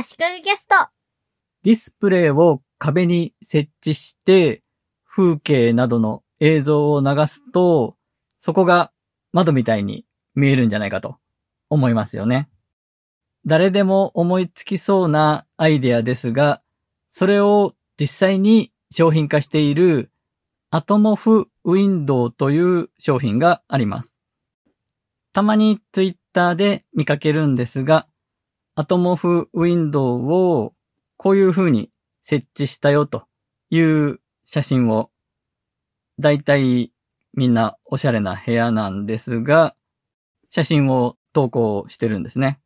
足利ゲスト。ディスプレイを壁に設置して、風景などの映像を流すと、そこが窓みたいに見えるんじゃないかと思いますよね。誰でも思いつきそうなアイデアですが、それを実際に商品化しているアトモフウィンドウという商品があります。たまにツイッターで見かけるんですが、アトモフウィンドウをこういう風に設置したよという写真を、だいたいみんなおしゃれな部屋なんですが、写真を投稿してるんですね。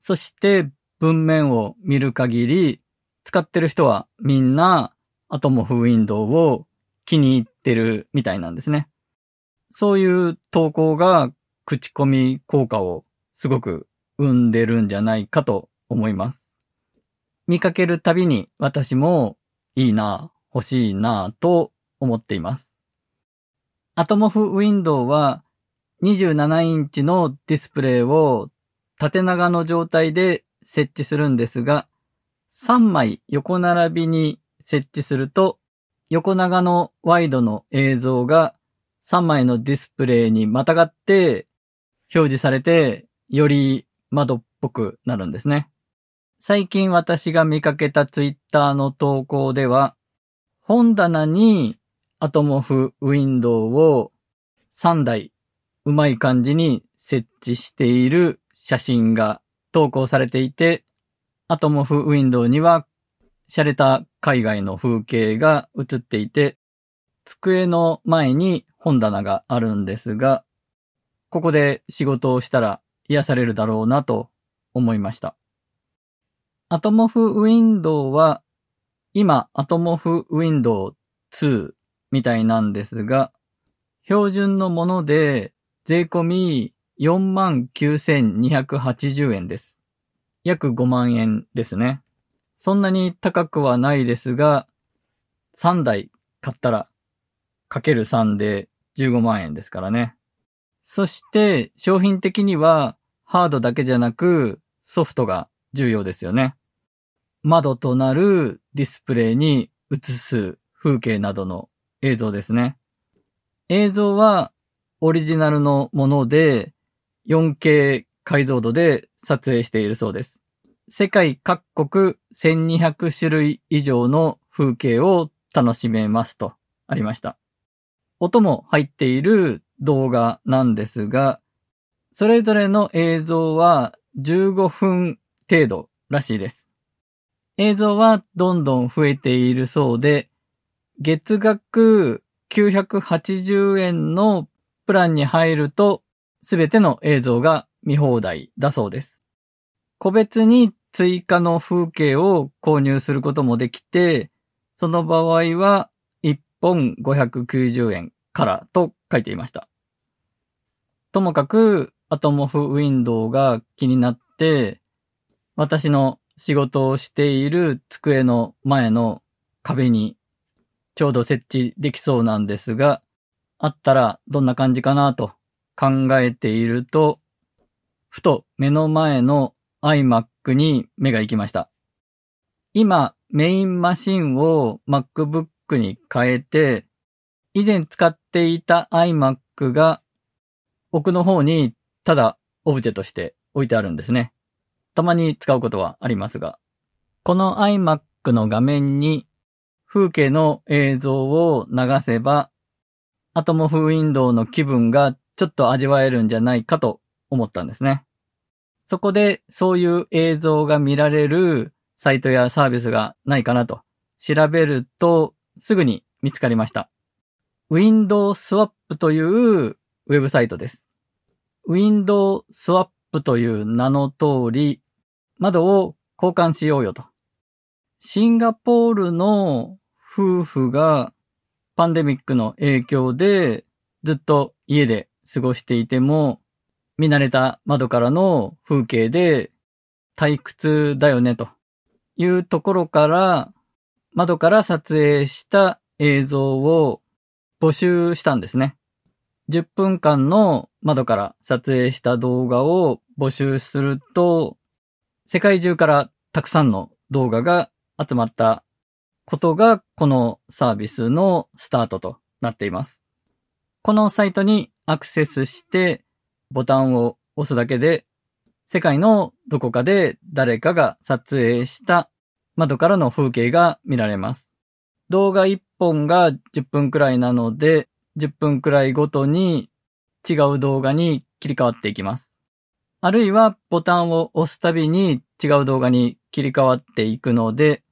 そして文面を見る限り、使ってる人はみんなアトモフウィンドウを気に入ってるみたいなんですね。そういう投稿が口コミ効果をすごく生んでるんじゃないかと思います。見かけるたびに私もいいな、欲しいなと思っています。アトモフウィンドウは27インチのディスプレイを縦長の状態で設置するんですが、3枚横並びに設置すると横長のワイドの映像が3枚のディスプレイにまたがって表示されてより窓っぽくなるんですね。最近私が見かけたツイッターの投稿では、本棚にアトモフウィンドウを3台うまい感じに設置している写真が投稿されていて、アトモフウィンドウには洒落た海外の風景が映っていて、机の前に本棚があるんですが、ここで仕事をしたら癒されるだろうなと思いました。アトモフウィンドウは、今、アトモフウィンドウ2みたいなんですが、標準のもので税込み49,280円です。約5万円ですね。そんなに高くはないですが、3台買ったら、かける3で15万円ですからね。そして、商品的には、ハードだけじゃなく、ソフトが重要ですよね。窓となるディスプレイに映す風景などの映像ですね。映像はオリジナルのもので 4K 解像度で撮影しているそうです。世界各国1200種類以上の風景を楽しめますとありました。音も入っている動画なんですが、それぞれの映像は15分程度らしいです。映像はどんどん増えているそうで、月額980円のプランに入ると、すべての映像が見放題だそうです。個別に追加の風景を購入することもできて、その場合は1本590円からと書いていました。ともかく、アトモフウィンドウが気になって、私の仕事をしている机の前の壁にちょうど設置できそうなんですが、あったらどんな感じかなと考えていると、ふと目の前の iMac に目が行きました。今、メインマシンを MacBook に変えて、以前使っていた iMac が奥の方にただオブジェとして置いてあるんですね。たまに使うことはありますが、この iMac の画面に風景の映像を流せば、アトモフウィンドウの気分がちょっと味わえるんじゃないかと思ったんですね。そこでそういう映像が見られるサイトやサービスがないかなと調べるとすぐに見つかりました。Window Swap というウェブサイトです。Window Swap という名の通り、窓を交換しようよと。シンガポールの夫婦がパンデミックの影響でずっと家で過ごしていても、見慣れた窓からの風景で退屈だよねというところから、窓から撮影した映像を募集したんですね。10分間の窓から撮影した動画を募集すると、世界中からたくさんの動画が集まったことがこのサービスのスタートとなっています。このサイトにアクセスしてボタンを押すだけで世界のどこかで誰かが撮影した窓からの風景が見られます。動画1本が10分くらいなので、10分くらいごとに違う動画に切り替わっていきます。あるいはボタンを押すたびに違う動画に切り替わっていくので、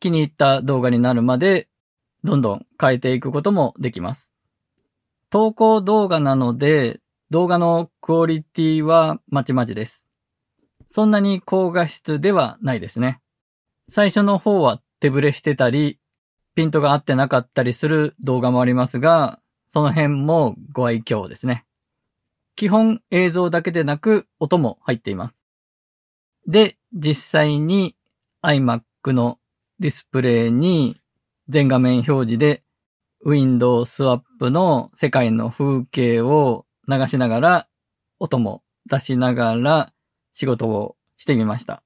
気に入った動画になるまでどんどん変えていくこともできます。投稿動画なので動画のクオリティはまちまちです。そんなに高画質ではないですね。最初の方は手ブレしてたり、ピントが合ってなかったりする動画もありますが、その辺もご愛嬌ですね。基本映像だけでなく音も入っています。で、実際に iMac のディスプレイに全画面表示で Windows Swap の世界の風景を流しながら音も出しながら仕事をしてみました。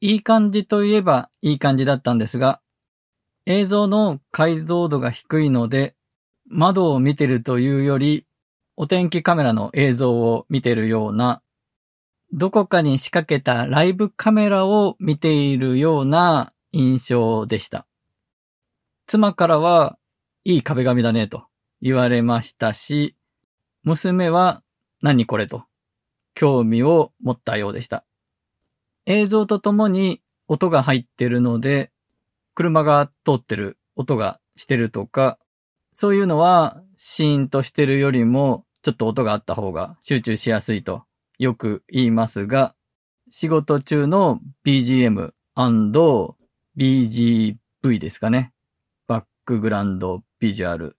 いい感じといえばいい感じだったんですが、映像の解像度が低いので、窓を見てるというより、お天気カメラの映像を見てるような、どこかに仕掛けたライブカメラを見ているような印象でした。妻からは、いい壁紙だねと言われましたし、娘は何これと興味を持ったようでした。映像とともに音が入ってるので、車が通ってる音がしてるとか、そういうのはシーンとしてるよりもちょっと音があった方が集中しやすいとよく言いますが、仕事中の BGM&BGV ですかね。バックグラウンドビジュアル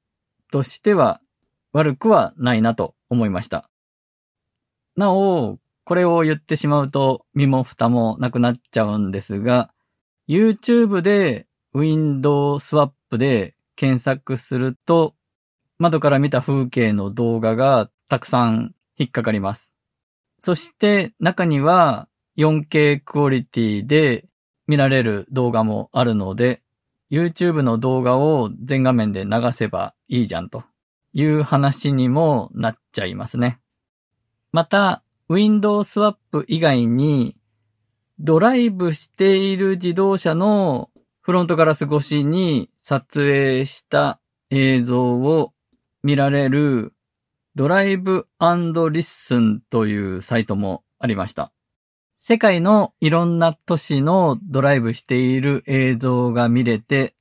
としては悪くはないなと思いました。なお、これを言ってしまうと身も蓋もなくなっちゃうんですが、YouTube で Windows Swap で検索すると、窓から見た風景の動画がたくさん引っかかります。そして中には 4K クオリティで見られる動画もあるので、YouTube の動画を全画面で流せばいいじゃんという話にもなっちゃいますね。また、Windows Swap 以外にドライブしている自動車のフロントガラス越しに撮影した映像を見られるドライブリッスンというサイトもありました。世界のいろんな都市のドライブしている映像が見れて、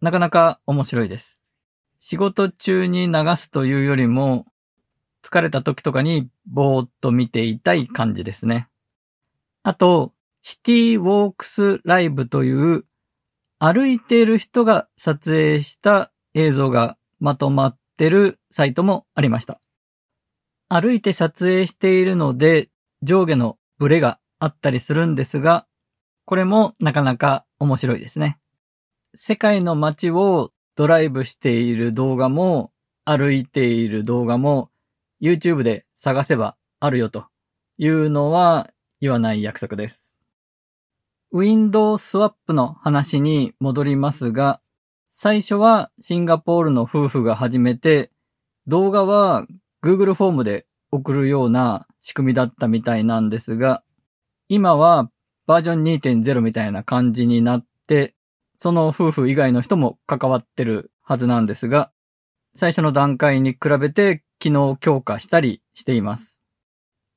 なかなか面白いです。仕事中に流すというよりも、疲れた時とかにぼーっと見ていたい感じですね。あと、シティウォークスライブという歩いている人が撮影した映像がまとまってるサイトもありました。歩いて撮影しているので上下のブレがあったりするんですが、これもなかなか面白いですね。世界の街をドライブしている動画も歩いている動画も YouTube で探せばあるよというのは言わない約束です。ウィンドウスワップの話に戻りますが、最初はシンガポールの夫婦が始めて、動画は Google フォームで送るような仕組みだったみたいなんですが、今はバージョン2.0みたいな感じになって、その夫婦以外の人も関わってるはずなんですが、最初の段階に比べて機能強化したりしています。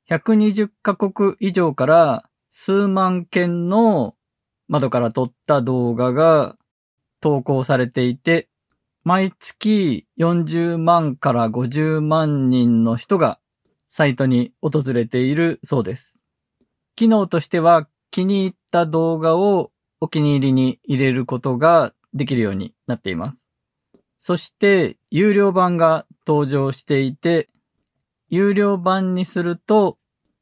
120カ国以上から数万件の窓から撮った動画が投稿されていて、毎月40万から50万人の人がサイトに訪れているそうです。機能としては気に入った動画をお気に入りに入れることができるようになっています。そして有料版が登場していて、有料版にすると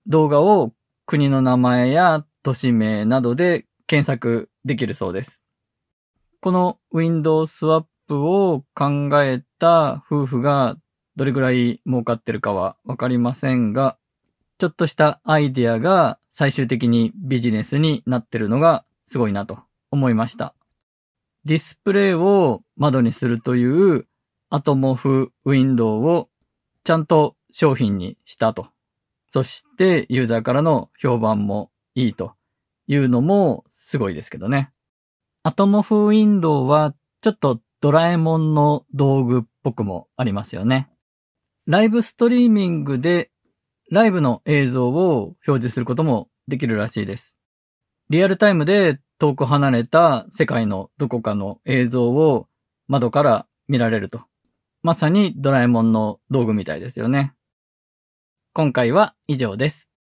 動画を国の名前や都市名などで検索できるそうです。この Windows Swap を考えた夫婦がどれぐらい儲かってるかはわかりませんが、ちょっとしたアイディアが最終的にビジネスになってるのがすごいなと思いました。ディスプレイを窓にするというアトモフウィンドウをちゃんと商品にしたと。そしてユーザーからの評判もいいというのもすごいですけどね。アトモフウィンドウはちょっとドラえもんの道具っぽくもありますよね。ライブストリーミングでライブの映像を表示することもできるらしいです。リアルタイムで遠く離れた世界のどこかの映像を窓から見られると。まさにドラえもんの道具みたいですよね。今回は以上です。